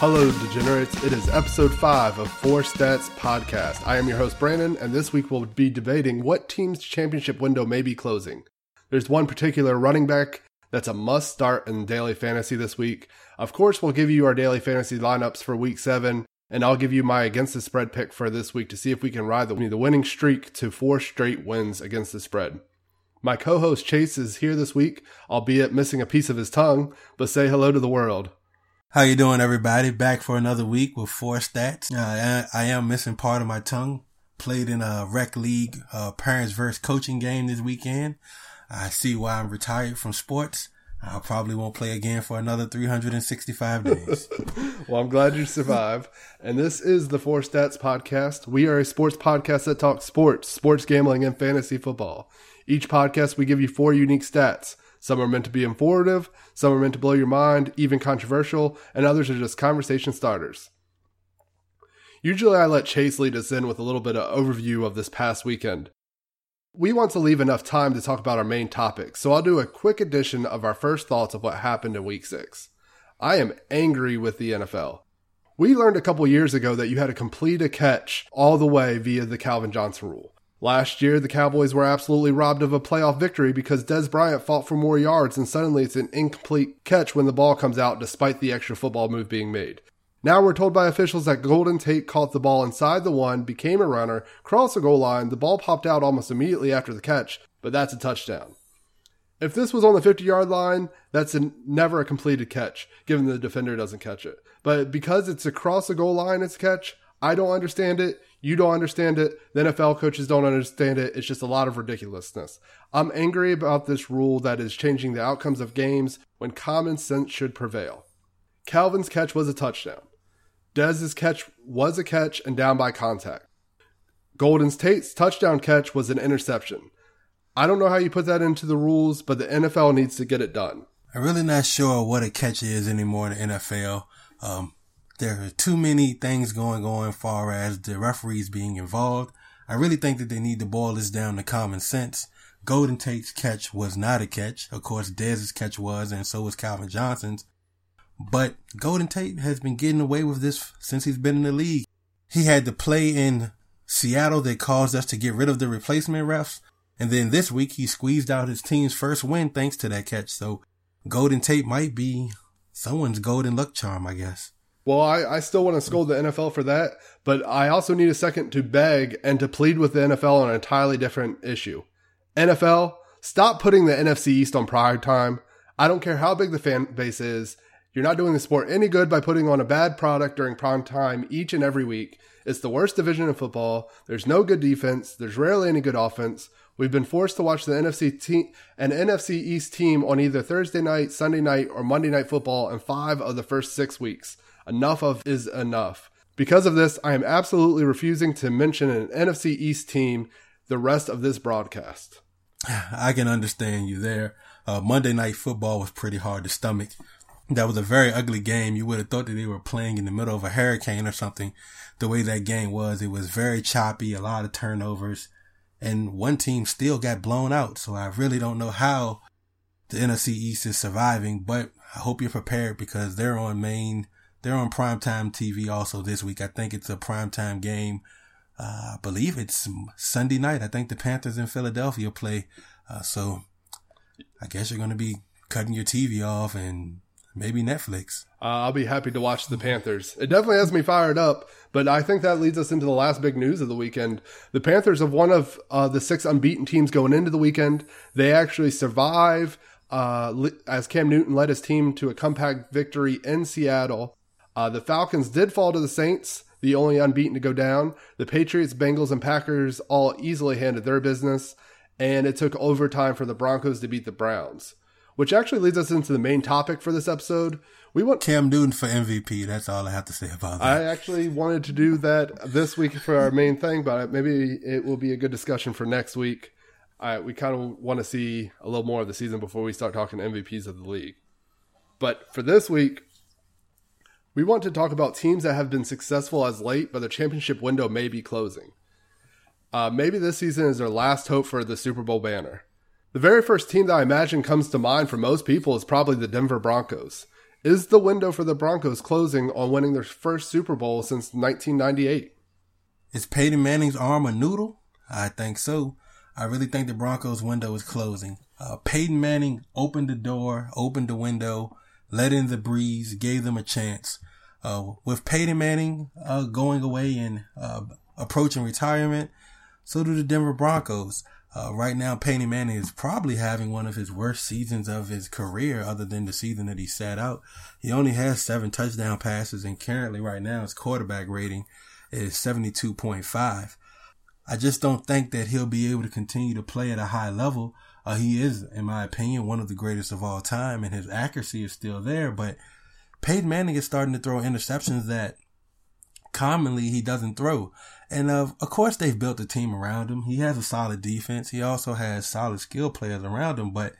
Hello, degenerates. It is episode 5 of Four Stats Podcast. I am your host, Brandon, and this week we'll be debating what team's championship window may be closing. There's one particular running back that's a must start in daily fantasy this week. Of course, we'll give you our daily fantasy lineups for week 7, and I'll give you my against the spread pick for this week to see if we can ride the, the winning streak to four straight wins against the spread. My co host Chase is here this week, albeit missing a piece of his tongue, but say hello to the world. How you doing, everybody? Back for another week with four stats. Uh, I, am missing part of my tongue. Played in a rec league, uh, parents versus coaching game this weekend. I see why I'm retired from sports. I probably won't play again for another 365 days. well, I'm glad you survived. And this is the Four Stats Podcast. We are a sports podcast that talks sports, sports gambling, and fantasy football. Each podcast, we give you four unique stats. Some are meant to be informative, some are meant to blow your mind, even controversial, and others are just conversation starters. Usually, I let Chase lead us in with a little bit of overview of this past weekend. We want to leave enough time to talk about our main topic, so I'll do a quick edition of our first thoughts of what happened in week six. I am angry with the NFL. We learned a couple years ago that you had to complete a catch all the way via the Calvin Johnson rule. Last year, the Cowboys were absolutely robbed of a playoff victory because Dez Bryant fought for more yards and suddenly it's an incomplete catch when the ball comes out despite the extra football move being made. Now we're told by officials that Golden Tate caught the ball inside the one, became a runner, crossed the goal line, the ball popped out almost immediately after the catch, but that's a touchdown. If this was on the 50 yard line, that's never a completed catch, given the defender doesn't catch it. But because it's across the goal line, it's a catch, I don't understand it. You don't understand it. The NFL coaches don't understand it. It's just a lot of ridiculousness. I'm angry about this rule that is changing the outcomes of games when common sense should prevail. Calvin's catch was a touchdown. Dez's catch was a catch and down by contact. Golden Tate's touchdown catch was an interception. I don't know how you put that into the rules, but the NFL needs to get it done. I'm really not sure what a catch is anymore in the NFL. Um, there are too many things going on far as the referees being involved. I really think that they need to boil this down to common sense. Golden Tate's catch was not a catch. Of course, Dez's catch was, and so was Calvin Johnson's. But Golden Tate has been getting away with this since he's been in the league. He had to play in Seattle that caused us to get rid of the replacement refs. And then this week he squeezed out his team's first win thanks to that catch. So Golden Tate might be someone's golden luck charm, I guess. Well, I, I still want to scold the NFL for that, but I also need a second to beg and to plead with the NFL on an entirely different issue. NFL, stop putting the NFC East on prime time. I don't care how big the fan base is. You're not doing the sport any good by putting on a bad product during prime time each and every week. It's the worst division in football. There's no good defense. There's rarely any good offense. We've been forced to watch the NFC team, an NFC East team on either Thursday night, Sunday night, or Monday night football in five of the first six weeks. Enough of is enough. Because of this, I am absolutely refusing to mention an NFC East team the rest of this broadcast. I can understand you there. Uh, Monday Night Football was pretty hard to stomach. That was a very ugly game. You would have thought that they were playing in the middle of a hurricane or something. The way that game was, it was very choppy, a lot of turnovers, and one team still got blown out. So I really don't know how the NFC East is surviving, but I hope you're prepared because they're on main they're on primetime TV also this week. I think it's a primetime game. Uh, I believe it's Sunday night. I think the Panthers in Philadelphia play. Uh, so I guess you're going to be cutting your TV off and maybe Netflix. Uh, I'll be happy to watch the Panthers. It definitely has me fired up, but I think that leads us into the last big news of the weekend. The Panthers have one of uh, the six unbeaten teams going into the weekend. They actually survive uh, as Cam Newton led his team to a compact victory in Seattle. Uh, the Falcons did fall to the Saints, the only unbeaten to go down. The Patriots, Bengals, and Packers all easily handed their business, and it took overtime for the Broncos to beat the Browns. Which actually leads us into the main topic for this episode. We want Cam Newton for MVP. That's all I have to say about that. I actually wanted to do that this week for our main thing, but maybe it will be a good discussion for next week. We kind of want to see a little more of the season before we start talking MVPs of the league. But for this week, we want to talk about teams that have been successful as late, but the championship window may be closing. Uh, maybe this season is their last hope for the Super Bowl banner. The very first team that I imagine comes to mind for most people is probably the Denver Broncos. Is the window for the Broncos closing on winning their first Super Bowl since 1998? Is Peyton Manning's arm a noodle? I think so. I really think the Broncos window is closing. Uh, Peyton Manning opened the door, opened the window, let in the breeze, gave them a chance. Uh, with Peyton Manning uh, going away and uh, approaching retirement, so do the Denver Broncos. Uh, right now, Peyton Manning is probably having one of his worst seasons of his career, other than the season that he sat out. He only has seven touchdown passes, and currently, right now, his quarterback rating is 72.5. I just don't think that he'll be able to continue to play at a high level. Uh, he is, in my opinion, one of the greatest of all time, and his accuracy is still there. But Peyton Manning is starting to throw interceptions that commonly he doesn't throw. And of, of course, they've built a team around him. He has a solid defense. He also has solid skill players around him. But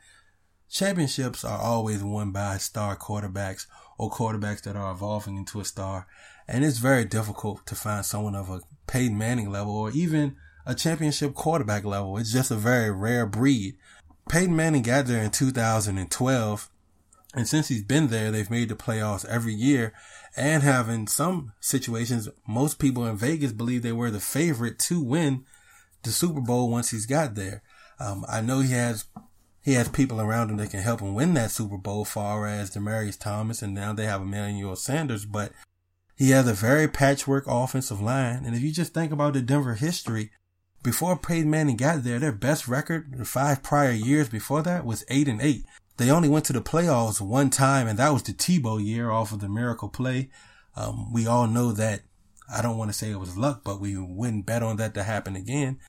championships are always won by star quarterbacks or quarterbacks that are evolving into a star. And it's very difficult to find someone of a Peyton Manning level or even a championship quarterback level. It's just a very rare breed. Peyton Manning got there in 2012. And since he's been there, they've made the playoffs every year and have in some situations, most people in Vegas believe they were the favorite to win the Super Bowl once he's got there. Um, I know he has he has people around him that can help him win that Super Bowl, far as Demaryius Thomas, and now they have Emmanuel Sanders. But he has a very patchwork offensive line, and if you just think about the Denver history, before Peyton Manning got there, their best record the five prior years before that was eight and eight. They only went to the playoffs one time, and that was the Tebow year off of the miracle play. Um, we all know that. I don't want to say it was luck, but we wouldn't bet on that to happen again.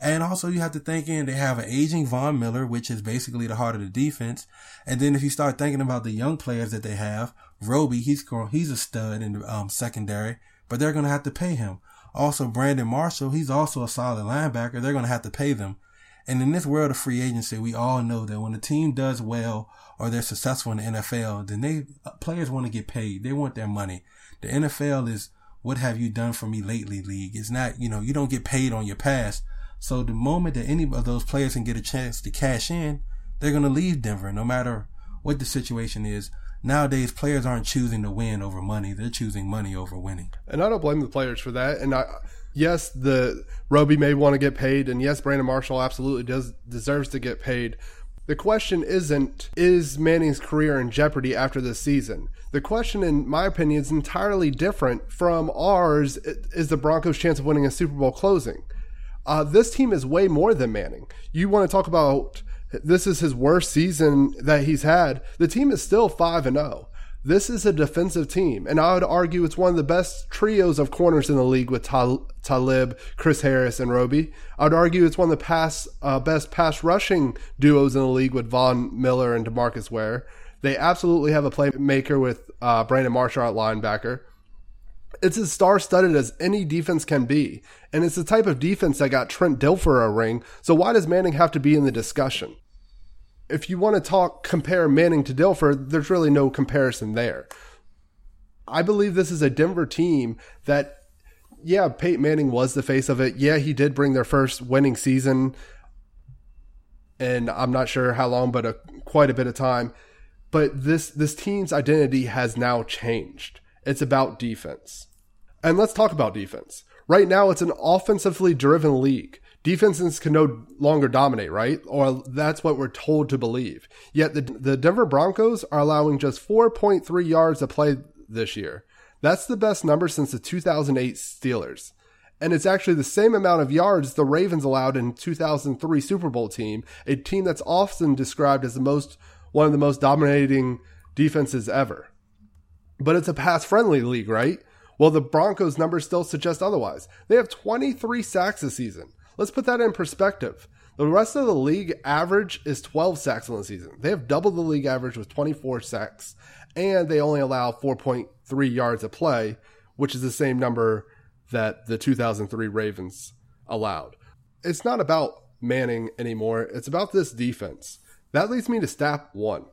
And also, you have to think in they have an aging Von Miller, which is basically the heart of the defense. And then if you start thinking about the young players that they have, Roby, he's he's a stud in the um, secondary, but they're going to have to pay him. Also, Brandon Marshall, he's also a solid linebacker. They're going to have to pay them. And in this world of free agency, we all know that when a team does well or they're successful in the NFL, then they uh, players want to get paid. They want their money. The NFL is what have you done for me lately league. It's not, you know, you don't get paid on your past. So the moment that any of those players can get a chance to cash in, they're going to leave Denver no matter what the situation is. Nowadays, players aren't choosing to win over money. They're choosing money over winning. And I don't blame the players for that. And I, yes, the Roby may want to get paid, and yes, Brandon Marshall absolutely does deserves to get paid. The question isn't is Manning's career in jeopardy after this season. The question, in my opinion, is entirely different from ours. Is the Broncos' chance of winning a Super Bowl closing? Uh, this team is way more than Manning. You want to talk about this is his worst season that he's had. The team is still five and zero. Oh. This is a defensive team, and I would argue it's one of the best trios of corners in the league with Tal- Talib, Chris Harris, and Roby. I would argue it's one of the pass uh, best pass rushing duos in the league with Von Miller and Demarcus Ware. They absolutely have a playmaker with uh, Brandon Marshall at linebacker. It's as star studded as any defense can be, and it's the type of defense that got Trent Dilfer a ring. So why does Manning have to be in the discussion? If you want to talk compare Manning to Dilfer, there's really no comparison there. I believe this is a Denver team that, yeah, Peyton Manning was the face of it. Yeah, he did bring their first winning season, and I'm not sure how long, but a, quite a bit of time. But this this team's identity has now changed. It's about defense, and let's talk about defense. Right now, it's an offensively driven league defenses can no longer dominate, right? Or that's what we're told to believe. Yet the, the Denver Broncos are allowing just 4.3 yards a play this year. That's the best number since the 2008 Steelers. And it's actually the same amount of yards the Ravens allowed in 2003 Super Bowl team, a team that's often described as the most one of the most dominating defenses ever. But it's a pass friendly league, right? Well, the Broncos numbers still suggest otherwise. They have 23 sacks this season. Let's put that in perspective. The rest of the league average is 12 sacks in the season. They have double the league average with 24 sacks, and they only allow 4.3 yards a play, which is the same number that the 2003 Ravens allowed. It's not about Manning anymore, it's about this defense. That leads me to step one.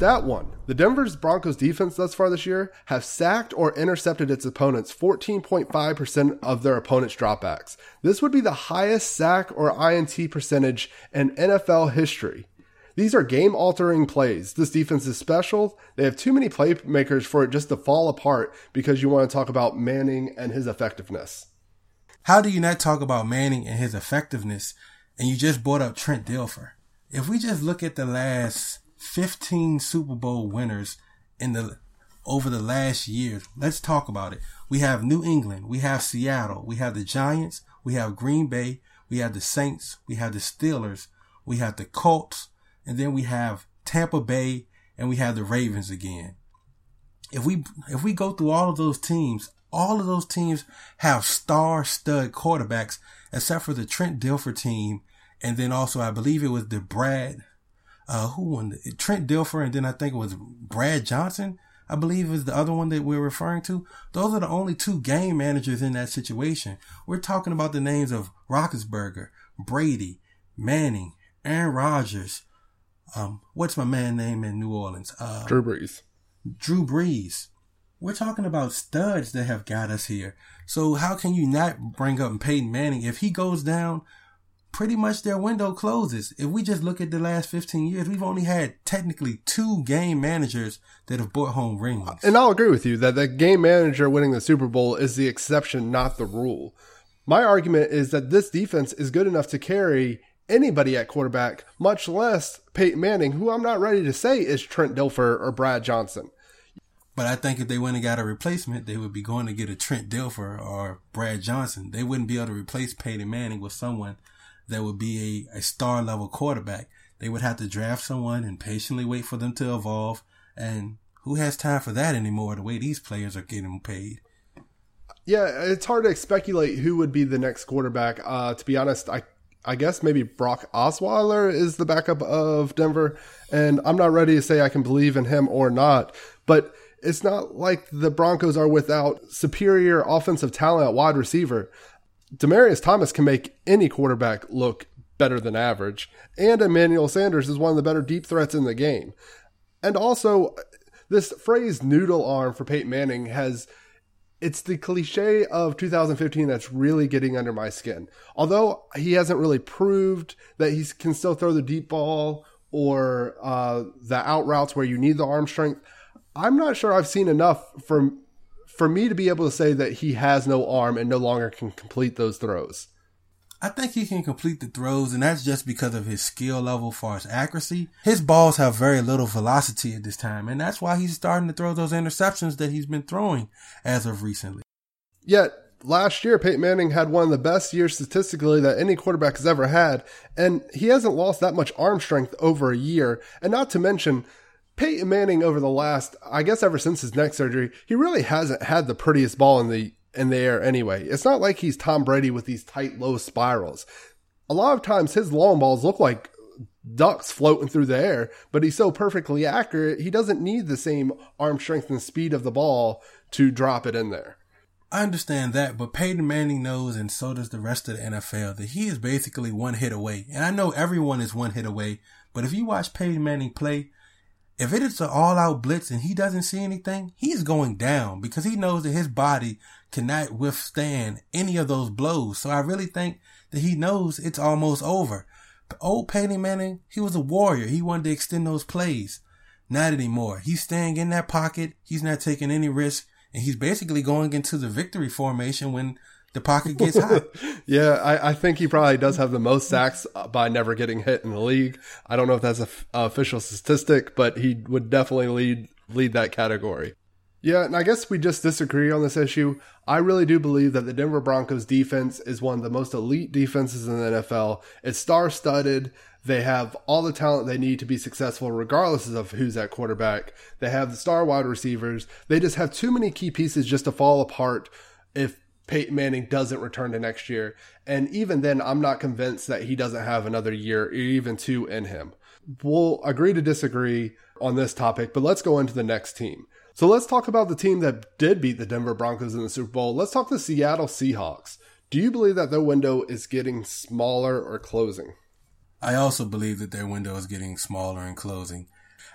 Stat one The Denver's Broncos defense thus far this year have sacked or intercepted its opponents 14.5% of their opponents' dropbacks. This would be the highest sack or INT percentage in NFL history. These are game altering plays. This defense is special. They have too many playmakers for it just to fall apart because you want to talk about Manning and his effectiveness. How do you not talk about Manning and his effectiveness and you just brought up Trent Dilfer? If we just look at the last 15 Super Bowl winners in the over the last years, let's talk about it. We have New England, we have Seattle, we have the Giants, we have Green Bay, we have the Saints, we have the Steelers, we have the Colts, and then we have Tampa Bay, and we have the Ravens again. If we if we go through all of those teams, all of those teams have star stud quarterbacks, except for the Trent Dilfer team, and then also I believe it was the Brad, uh, who won the, Trent Dilfer, and then I think it was Brad Johnson. I believe is the other one that we're referring to. Those are the only two game managers in that situation. We're talking about the names of Roethlisberger, Brady, Manning, Aaron Rodgers. Um, what's my man name in New Orleans? Uh, Drew Brees. Drew Brees. We're talking about studs that have got us here. So how can you not bring up Peyton Manning if he goes down? Pretty much their window closes. If we just look at the last 15 years, we've only had technically two game managers that have brought home rings. And I'll agree with you that the game manager winning the Super Bowl is the exception, not the rule. My argument is that this defense is good enough to carry anybody at quarterback, much less Peyton Manning, who I'm not ready to say is Trent Dilfer or Brad Johnson. But I think if they went and got a replacement, they would be going to get a Trent Dilfer or Brad Johnson. They wouldn't be able to replace Peyton Manning with someone that would be a, a star level quarterback. They would have to draft someone and patiently wait for them to evolve. And who has time for that anymore? The way these players are getting paid. Yeah, it's hard to speculate who would be the next quarterback. Uh, to be honest, I I guess maybe Brock Osweiler is the backup of Denver, and I'm not ready to say I can believe in him or not. But it's not like the Broncos are without superior offensive talent at wide receiver. Demaryius Thomas can make any quarterback look better than average, and Emmanuel Sanders is one of the better deep threats in the game. And also, this phrase noodle arm for Peyton Manning has it's the cliche of 2015 that's really getting under my skin. Although he hasn't really proved that he can still throw the deep ball or uh, the out routes where you need the arm strength, I'm not sure I've seen enough for for me to be able to say that he has no arm and no longer can complete those throws. I think he can complete the throws, and that's just because of his skill level far as accuracy. His balls have very little velocity at this time, and that's why he's starting to throw those interceptions that he's been throwing as of recently. Yet last year, Peyton Manning had one of the best years statistically that any quarterback has ever had, and he hasn't lost that much arm strength over a year. And not to mention, Peyton Manning over the last, I guess ever since his neck surgery, he really hasn't had the prettiest ball in the in the air anyway. It's not like he's Tom Brady with these tight low spirals. A lot of times his long balls look like ducks floating through the air, but he's so perfectly accurate, he doesn't need the same arm strength and speed of the ball to drop it in there. I understand that, but Peyton Manning knows, and so does the rest of the NFL, that he is basically one hit away. And I know everyone is one hit away, but if you watch Peyton Manning play, if it is an all out blitz and he doesn't see anything, he's going down because he knows that his body cannot withstand any of those blows. So I really think that he knows it's almost over. But old Peyton Manning, he was a warrior. He wanted to extend those plays. Not anymore. He's staying in that pocket. He's not taking any risk. And he's basically going into the victory formation when the pocket gets hot. yeah, I, I, think he probably does have the most sacks by never getting hit in the league. I don't know if that's a official statistic, but he would definitely lead lead that category. Yeah, and I guess we just disagree on this issue. I really do believe that the Denver Broncos defense is one of the most elite defenses in the NFL. It's star studded. They have all the talent they need to be successful, regardless of who's at quarterback. They have the star wide receivers. They just have too many key pieces just to fall apart if Peyton Manning doesn't return to next year. And even then, I'm not convinced that he doesn't have another year even two in him. We'll agree to disagree on this topic, but let's go into the next team. So let's talk about the team that did beat the Denver Broncos in the Super Bowl. Let's talk the Seattle Seahawks. Do you believe that their window is getting smaller or closing? I also believe that their window is getting smaller and closing.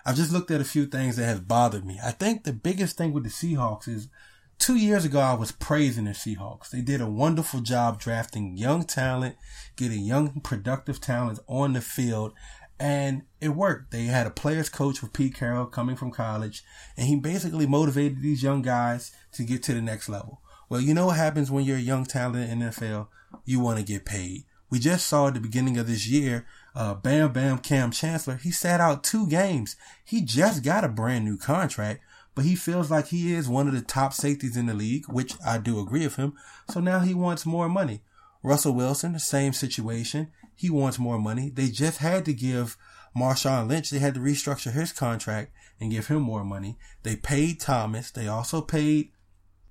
I've just looked at a few things that have bothered me. I think the biggest thing with the Seahawks is two years ago, I was praising the Seahawks. They did a wonderful job drafting young talent, getting young, productive talent on the field. And it worked. They had a players coach with Pete Carroll coming from college, and he basically motivated these young guys to get to the next level. Well, you know what happens when you're a young talent in NFL? You want to get paid. We just saw at the beginning of this year, uh, Bam Bam Kam Chancellor, he sat out two games. He just got a brand new contract, but he feels like he is one of the top safeties in the league, which I do agree with him. So now he wants more money. Russell Wilson, the same situation. He wants more money. They just had to give Marshawn Lynch, they had to restructure his contract and give him more money. They paid Thomas. They also paid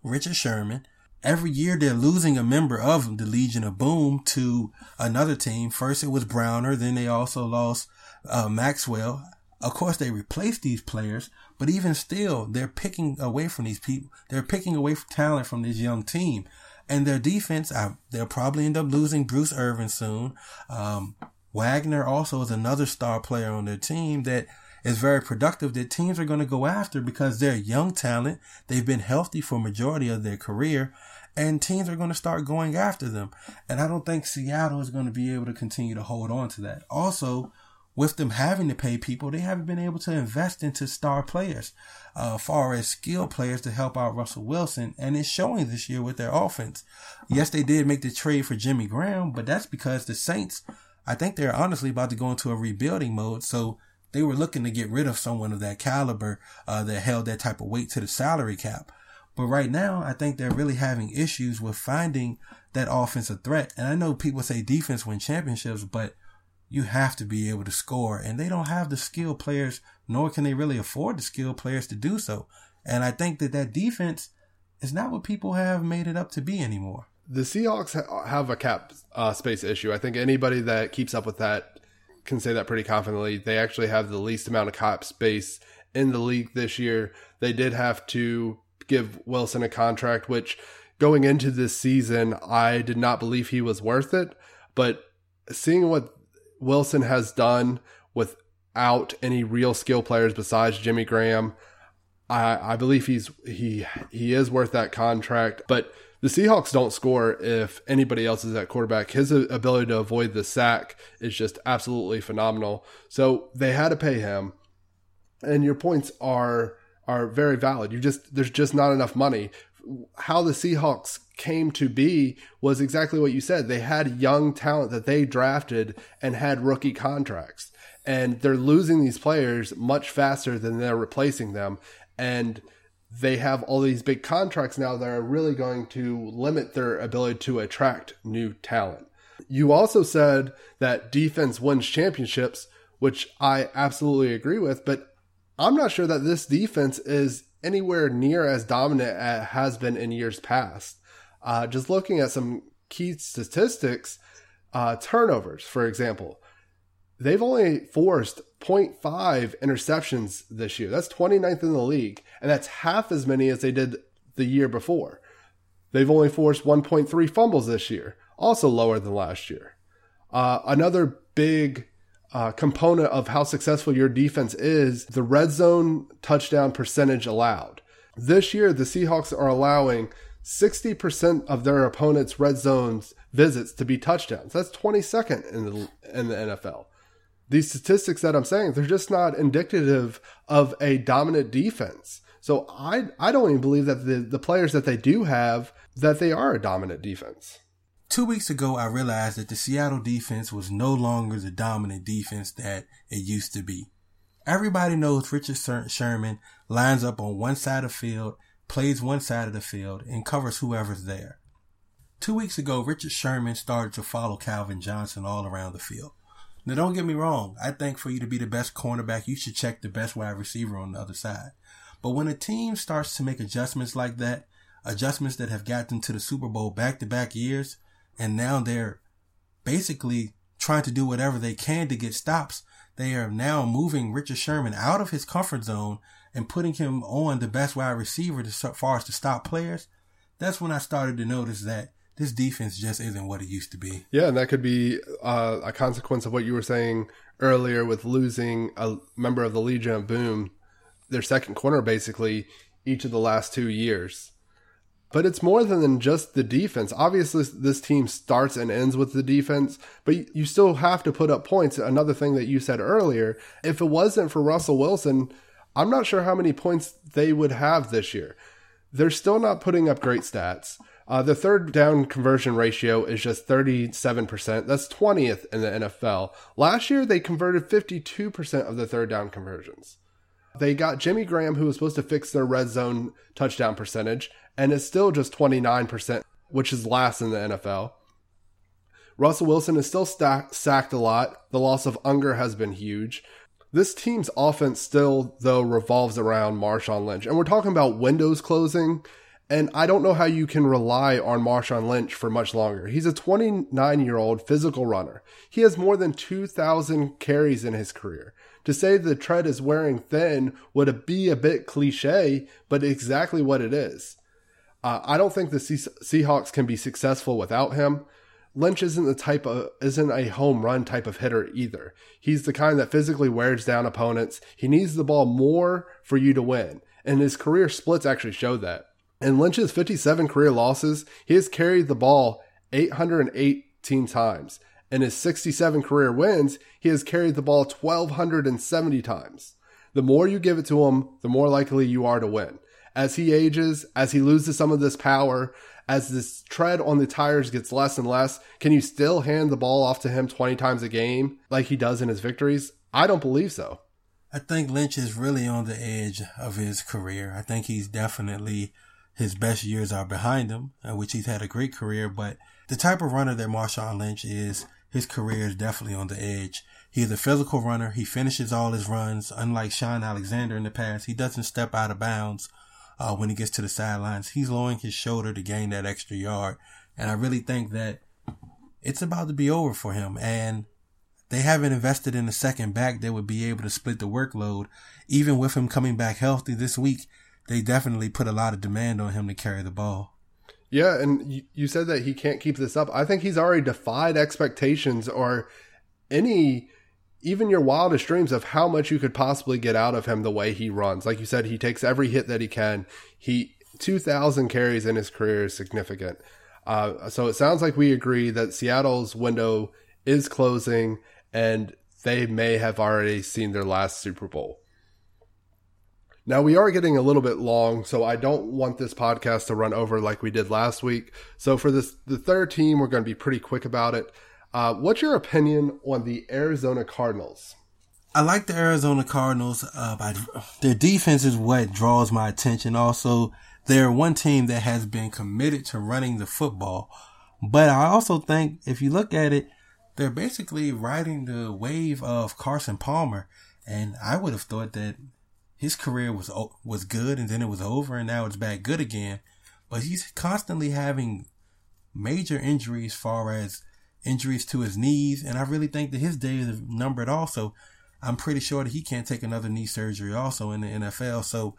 Richard Sherman. Every year they're losing a member of the Legion of Boom to another team. First it was Browner, then they also lost uh, Maxwell. Of course, they replaced these players, but even still, they're picking away from these people. They're picking away talent from this young team. And their defense, I, they'll probably end up losing Bruce Irvin soon. Um, Wagner also is another star player on their team that is very productive that teams are going to go after because they're young talent. They've been healthy for majority of their career and teams are going to start going after them. And I don't think Seattle is going to be able to continue to hold on to that. Also, with them having to pay people, they haven't been able to invest into star players, uh, far as skilled players to help out Russell Wilson. And it's showing this year with their offense. Yes, they did make the trade for Jimmy Graham, but that's because the Saints, I think they're honestly about to go into a rebuilding mode. So they were looking to get rid of someone of that caliber, uh, that held that type of weight to the salary cap. But right now, I think they're really having issues with finding that offensive threat. And I know people say defense win championships, but you have to be able to score. And they don't have the skill players, nor can they really afford the skill players to do so. And I think that that defense is not what people have made it up to be anymore. The Seahawks have a cap uh, space issue. I think anybody that keeps up with that can say that pretty confidently. They actually have the least amount of cap space in the league this year. They did have to give Wilson a contract, which going into this season, I did not believe he was worth it. But seeing what Wilson has done without any real skill players besides Jimmy Graham. I, I believe he's he he is worth that contract, but the Seahawks don't score if anybody else is at quarterback. His ability to avoid the sack is just absolutely phenomenal. So they had to pay him, and your points are are very valid. You just there's just not enough money. How the Seahawks came to be was exactly what you said. They had young talent that they drafted and had rookie contracts. And they're losing these players much faster than they're replacing them. And they have all these big contracts now that are really going to limit their ability to attract new talent. You also said that defense wins championships, which I absolutely agree with, but I'm not sure that this defense is anywhere near as dominant as has been in years past. Uh, just looking at some key statistics, uh, turnovers, for example, they've only forced 0.5 interceptions this year. That's 29th in the league, and that's half as many as they did the year before. They've only forced 1.3 fumbles this year, also lower than last year. Uh, another big uh, component of how successful your defense is the red zone touchdown percentage allowed. This year, the Seahawks are allowing 60% of their opponent's red zones visits to be touchdowns. That's 22nd in the in the NFL. These statistics that I'm saying, they're just not indicative of a dominant defense. So I I don't even believe that the, the players that they do have that they are a dominant defense. Two weeks ago, I realized that the Seattle defense was no longer the dominant defense that it used to be. Everybody knows Richard Sherman lines up on one side of field plays one side of the field, and covers whoever's there. Two weeks ago, Richard Sherman started to follow Calvin Johnson all around the field. Now, don't get me wrong. I think for you to be the best cornerback, you should check the best wide receiver on the other side. But when a team starts to make adjustments like that, adjustments that have got them to the Super Bowl back to back years, and now they're basically trying to do whatever they can to get stops, they are now moving Richard Sherman out of his comfort zone and putting him on the best wide receiver as far as to stop players, that's when I started to notice that this defense just isn't what it used to be. Yeah, and that could be uh, a consequence of what you were saying earlier with losing a member of the Legion of Boom, their second corner basically each of the last two years. but it's more than just the defense. Obviously, this team starts and ends with the defense, but you still have to put up points. Another thing that you said earlier, if it wasn't for Russell Wilson, I'm not sure how many points they would have this year. They're still not putting up great stats. Uh, the third down conversion ratio is just 37%. That's 20th in the NFL. Last year, they converted 52% of the third down conversions. They got Jimmy Graham, who was supposed to fix their red zone touchdown percentage, and it's still just 29%, which is last in the NFL. Russell Wilson is still sacked a lot. The loss of Unger has been huge. This team's offense still, though, revolves around Marshawn Lynch. And we're talking about windows closing. And I don't know how you can rely on Marshawn Lynch for much longer. He's a 29 year old physical runner. He has more than 2,000 carries in his career. To say the tread is wearing thin would be a bit cliche, but exactly what it is. Uh, I don't think the Seahawks can be successful without him. Lynch isn't the type of isn't a home run type of hitter either. He's the kind that physically wears down opponents. He needs the ball more for you to win, and his career splits actually show that. In Lynch's 57 career losses, he has carried the ball 818 times. In his 67 career wins, he has carried the ball 1270 times. The more you give it to him, the more likely you are to win as he ages, as he loses some of this power, as this tread on the tires gets less and less, can you still hand the ball off to him 20 times a game like he does in his victories? I don't believe so. I think Lynch is really on the edge of his career. I think he's definitely his best years are behind him, uh, which he's had a great career, but the type of runner that Marshawn Lynch is, his career is definitely on the edge. He is a physical runner. He finishes all his runs. Unlike Shaun Alexander in the past, he doesn't step out of bounds uh, when he gets to the sidelines. He's lowering his shoulder to gain that extra yard. And I really think that it's about to be over for him. And they haven't invested in a second back that would be able to split the workload. Even with him coming back healthy this week, they definitely put a lot of demand on him to carry the ball. Yeah, and you said that he can't keep this up. I think he's already defied expectations or any even your wildest dreams of how much you could possibly get out of him the way he runs. Like you said, he takes every hit that he can. He 2,000 carries in his career is significant. Uh, so it sounds like we agree that Seattle's window is closing and they may have already seen their last Super Bowl. Now we are getting a little bit long, so I don't want this podcast to run over like we did last week. So for this, the third team, we're going to be pretty quick about it. Uh, what's your opinion on the Arizona Cardinals? I like the Arizona Cardinals. Uh, their defense is what draws my attention. Also, they're one team that has been committed to running the football. But I also think if you look at it, they're basically riding the wave of Carson Palmer. And I would have thought that his career was was good and then it was over and now it's back good again. But he's constantly having major injuries, far as injuries to his knees, and I really think that his day is numbered also. I'm pretty sure that he can't take another knee surgery also in the NFL. So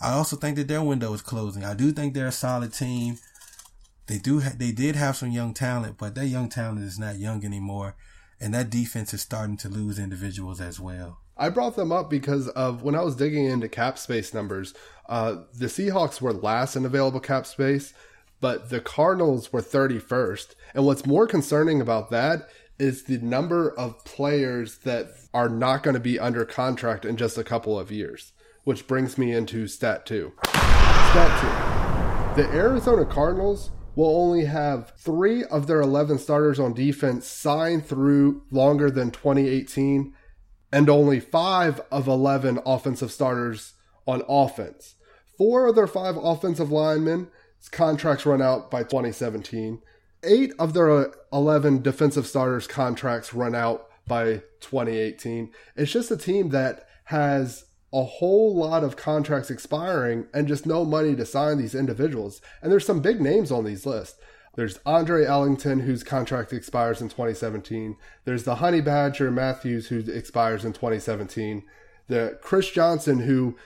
I also think that their window is closing. I do think they're a solid team. They do ha- they did have some young talent, but that young talent is not young anymore, and that defense is starting to lose individuals as well. I brought them up because of when I was digging into cap space numbers. Uh, the Seahawks were last in available cap space, but the Cardinals were 31st. And what's more concerning about that is the number of players that are not going to be under contract in just a couple of years, which brings me into stat two. Stat two. The Arizona Cardinals will only have three of their 11 starters on defense signed through longer than 2018, and only five of 11 offensive starters on offense. Four of their five offensive linemen contracts run out by 2017. Eight of their uh, 11 defensive starters contracts run out by 2018. It's just a team that has a whole lot of contracts expiring and just no money to sign these individuals. And there's some big names on these lists. There's Andre Ellington, whose contract expires in 2017. There's the Honey Badger Matthews, who expires in 2017. The Chris Johnson, who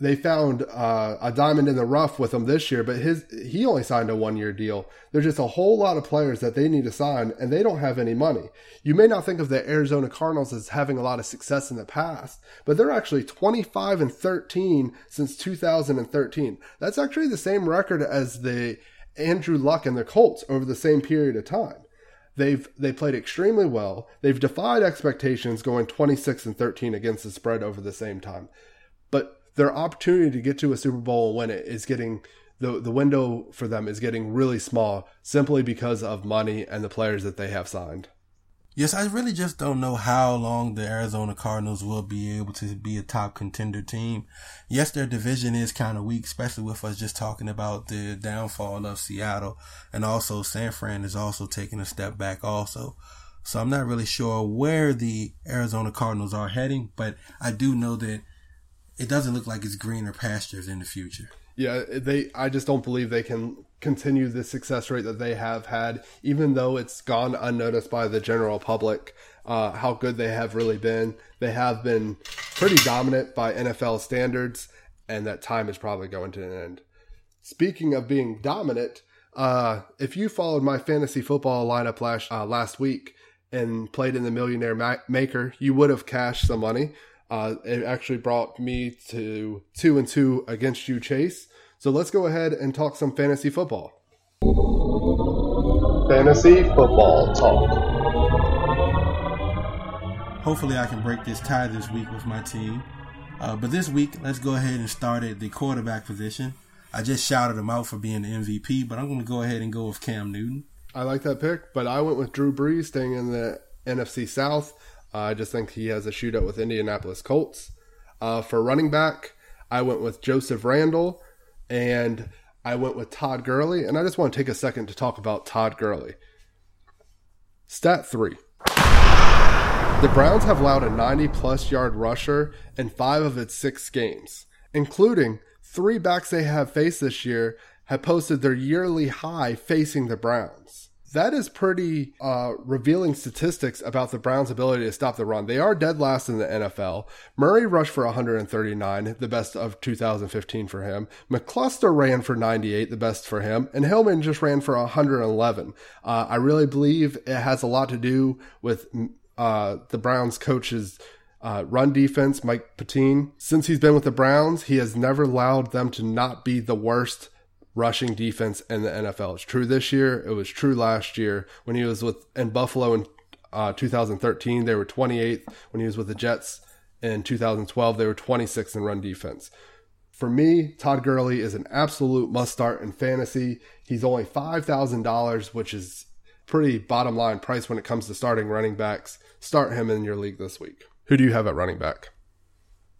they found uh, a diamond in the rough with him this year, but his he only signed a one year deal. There's just a whole lot of players that they need to sign, and they don't have any money. You may not think of the Arizona Cardinals as having a lot of success in the past, but they're actually 25 and 13 since 2013. That's actually the same record as the Andrew Luck and the Colts over the same period of time. They've they played extremely well. They've defied expectations, going 26 and 13 against the spread over the same time. But their opportunity to get to a Super Bowl and win it is getting the the window for them is getting really small simply because of money and the players that they have signed. Yes, I really just don't know how long the Arizona Cardinals will be able to be a top contender team. Yes, their division is kind of weak, especially with us just talking about the downfall of Seattle and also San Fran is also taking a step back also. So I'm not really sure where the Arizona Cardinals are heading, but I do know that it doesn't look like it's greener pastures in the future. Yeah, they. I just don't believe they can continue the success rate that they have had, even though it's gone unnoticed by the general public. Uh, how good they have really been. They have been pretty dominant by NFL standards, and that time is probably going to an end. Speaking of being dominant, uh, if you followed my fantasy football lineup last uh, last week and played in the Millionaire Ma- Maker, you would have cashed some money. Uh, it actually brought me to two and two against you, Chase. So let's go ahead and talk some fantasy football. Fantasy football talk. Hopefully, I can break this tie this week with my team. Uh, but this week, let's go ahead and start at the quarterback position. I just shouted him out for being the MVP, but I'm going to go ahead and go with Cam Newton. I like that pick, but I went with Drew Brees staying in the NFC South. I just think he has a shootout with Indianapolis Colts. Uh, for running back, I went with Joseph Randle and I went with Todd Gurley. And I just want to take a second to talk about Todd Gurley. Stat three. The Browns have allowed a 90 plus yard rusher in five of its six games, including three backs they have faced this year have posted their yearly high facing the Browns that is pretty uh, revealing statistics about the Browns' ability to stop the run. They are dead last in the NFL. Murray rushed for 139, the best of 2015 for him. McCluster ran for 98, the best for him. And Hillman just ran for 111. Uh, I really believe it has a lot to do with uh, the Browns' coaches. Uh, run defense, Mike Pettine. Since he's been with the Browns, he has never allowed them to not be the worst rushing defense in the NFL. It's true this year. It was true last year when he was with in Buffalo in uh, 2013. They were 28th. When he was with the Jets in 2012, they were 26th in run defense. For me, Todd Gurley is an absolute must start in fantasy. He's only $5,000, which is pretty bottom line price when it comes to starting running backs. Start him in your league this week. Who do you have at running back?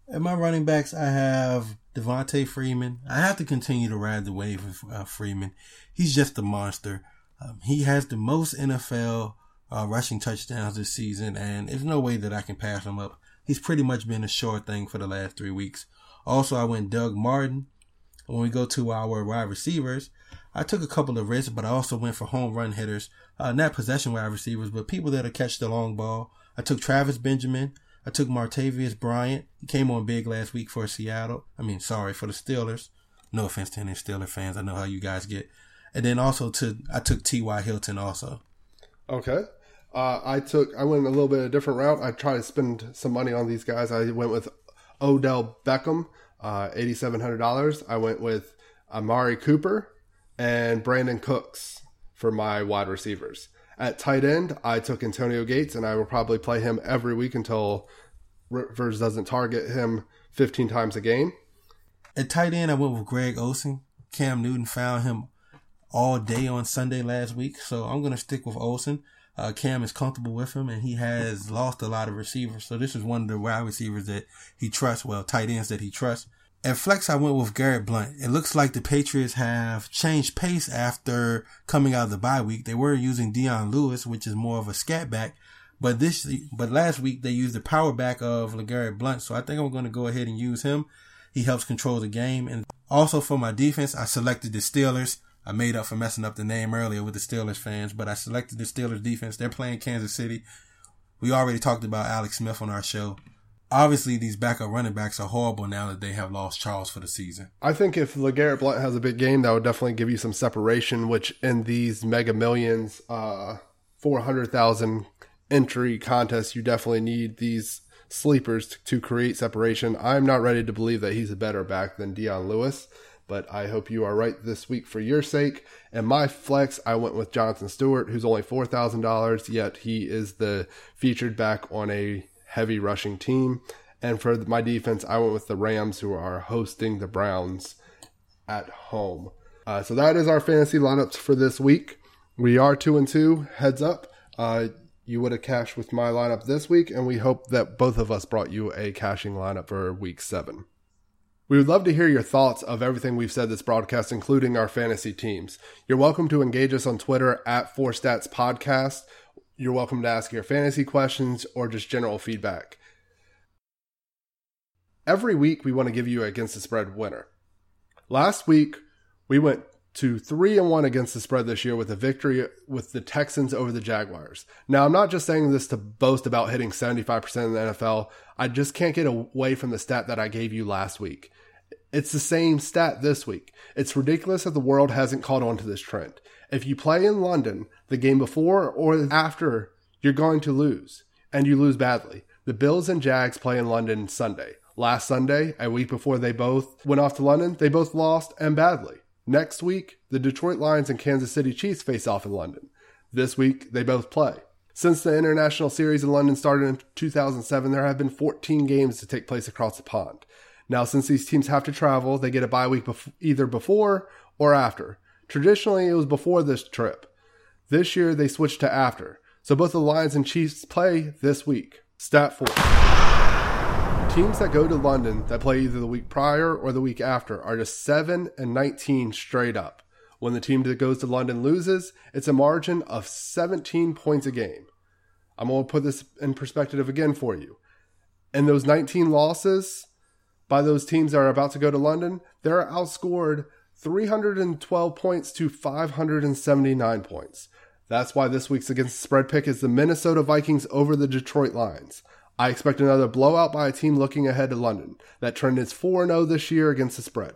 At my running backs, I have Devonta Freeman. I have to continue to ride the wave of uh, Freeman. He's just a monster. Um, he has the most NFL uh, rushing touchdowns this season, and there's no way that I can pass him up. He's pretty much been a sure thing for the last three weeks. Also, I went Doug Martin. When we go to our wide receivers, I took a couple of risks, but I also went for home run hitters, uh, not possession wide receivers, but people that'll catch the long ball. I took Travis Benjamin. I took Martavis Bryant. He came on big last week for Seattle. I mean, sorry for the Steelers. No offense to any Steeler fans. I know how you guys get. And then also to I took T.Y. Hilton also. Okay. Uh, I took I went a little bit of a different route. I tried to spend some money on these guys. I went with Odell Beckham, uh, eighty seven hundred dollars. I went with Amari Cooper and Brandin Cooks for my wide receivers. At tight end, I took Antonio Gates, and I will probably play him every week until Rivers doesn't target him 15 times a game. At tight end, I went with Greg Olsen. Cam Newton found him all day on Sunday last week, so I'm going to stick with Olsen. Uh, Cam is comfortable with him, and he has lost a lot of receivers. So this is one of the wide receivers that he trusts. Well, tight ends that he trusts. At flex, I went with Garrett Blunt. It looks like the Patriots have changed pace after coming out of the bye week. They were using Dion Lewis, which is more of a scat back, but this, but last week they used the power back of LeGarrette Blunt. So I think I'm going to go ahead and use him. He helps control the game. And also for my defense, I selected the Steelers. I made up for messing up the name earlier with the Steelers fans, but I selected the Steelers defense. They're playing Kansas City. We already talked about Alex Smith on our show. Obviously these backup running backs are horrible now that they have lost Charles for the season. I think if LeGarrette Blunt has a big game, that would definitely give you some separation, which in these mega millions, uh, 400,000 entry contests, you definitely need these sleepers to, to create separation. I'm not ready to believe that he's a better back than Dion Lewis, but I hope you are right this week for your sake. And my flex, I went with Jonathan Stewart, who's only $4,000, yet he is the featured back on a heavy rushing team. And for my defense, I went with the Rams, who are hosting the Browns at home. Uh, so that is our fantasy lineups for this week. We are two and two. Heads up. Uh, you would have cashed with my lineup this week, and we hope that both of us brought you a cashing lineup for week seven. We would love to hear your thoughts of everything we've said this broadcast, including our fantasy teams. You're welcome to engage us on Twitter at 4Stats Podcast. You're welcome to ask your fantasy questions or just general feedback. Every week, we want to give you against the spread winner. Last week, we went to three and one against the spread this year with a victory with the Texans over the Jaguars. Now, I'm not just saying this to boast about hitting 75% in the NFL. I just can't get away from the stat that I gave you last week. It's the same stat this week. It's ridiculous that the world hasn't caught on to this trend. If you play in London the game before or after, you're going to lose, and you lose badly. The Bills and Jags play in London Sunday. Last Sunday, a week before they both went off to London, they both lost and badly. Next week, the Detroit Lions and Kansas City Chiefs face off in London. This week, they both play. Since the international series in London started in 2007, there have been 14 games to take place across the pond. Now, since these teams have to travel, they get a bye week bef- either before or after. Traditionally, it was before this trip. This year, they switched to after. So both the Lions and Chiefs play this week. Stat 4. Teams that go to London that play either the week prior or the week after are just 7 and 19 straight up. When the team that goes to London loses, it's a margin of 17 points a game. I'm going to put this in perspective again for you. And those 19 losses by those teams that are about to go to London, they're outscored 312 points to 579 points. That's why this week's against spread pick is the Minnesota Vikings over the Detroit Lions. I expect another blowout by a team looking ahead to London. That trend is 4 0 this year against the spread.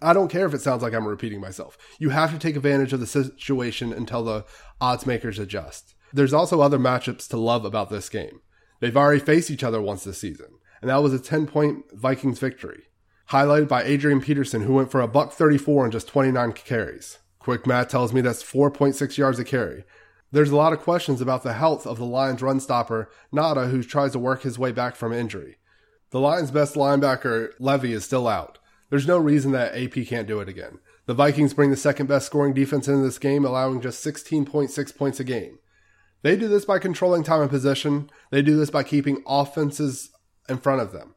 I don't care if it sounds like I'm repeating myself. You have to take advantage of the situation until the odds makers adjust. There's also other matchups to love about this game. They've already faced each other once this season, and that was a 10 point Vikings victory, highlighted by Adrian Peterson, who went for a buck 34 in just 29 carries. Quick math tells me that's 4.6 yards a carry. There's a lot of questions about the health of the Lions run stopper, Ngata, who tries to work his way back from injury. The Lions' best linebacker, Levy, is still out. There's no reason that AP can't do it again. The Vikings bring the second best scoring defense into this game, allowing just 16.6 points a game. They do this by controlling time and possession. They do this by keeping offenses in front of them.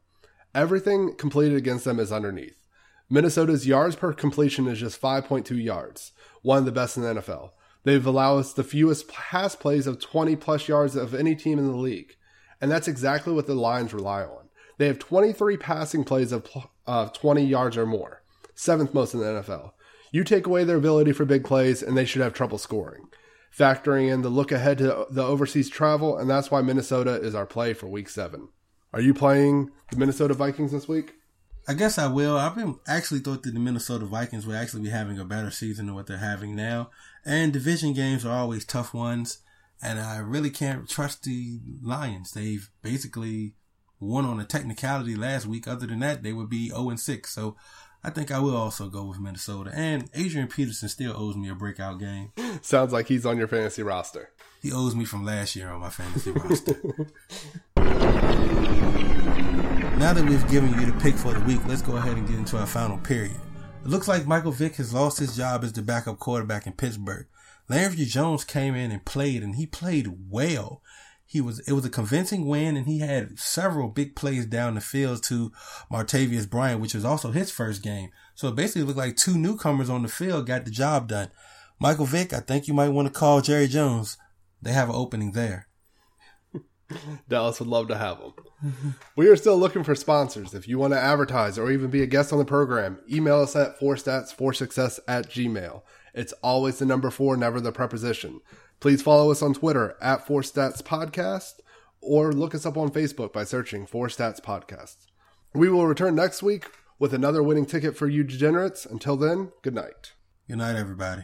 Everything completed against them is underneath. Minnesota's yards per completion is just 5.2 yards, one of the best in the NFL. They've allowed us the fewest pass plays of 20 plus yards of any team in the league. And that's exactly what the Lions rely on. They have 23 passing plays of uh, 20 yards or more, seventh most in the NFL. You take away their ability for big plays, and they should have trouble scoring. Factoring in the look ahead to the overseas travel, and that's why Minnesota is our play for week seven. Are you playing the Minnesota Vikings this week? I guess I will. I've been actually thought that the Minnesota Vikings would actually be having a better season than what they're having now. And division games are always tough ones. And I really can't trust the Lions. They've basically won on a technicality last week. Other than that, they would be 0 and 6. So I think I will also go with Minnesota. And Adrian Peterson still owes me a breakout game. Sounds like he's on your fantasy roster. He owes me from last year on my fantasy roster. Now that we've given you the pick for the week, let's go ahead and get into our final period. It looks like Michael Vick has lost his job as the backup quarterback in Pittsburgh. Landry Jones came in and played, and he played well. He was it was a convincing win, and he had several big plays down the field to Martavis Bryant, which was also his first game. So it basically looked like two newcomers on the field got the job done. Michael Vick, I think you might want to call Jerry Jones. They have an opening there. Dallas would love to have them. we are still looking for sponsors. If you want to advertise or even be a guest on the program, email us at 4stats4success at gmail. It's always the number four, never the preposition. Please follow us on Twitter at 4statspodcast or look us up on Facebook by searching Four Stats Podcasts. We will return next week with another winning ticket for you degenerates. Until then, good night. Good night, everybody.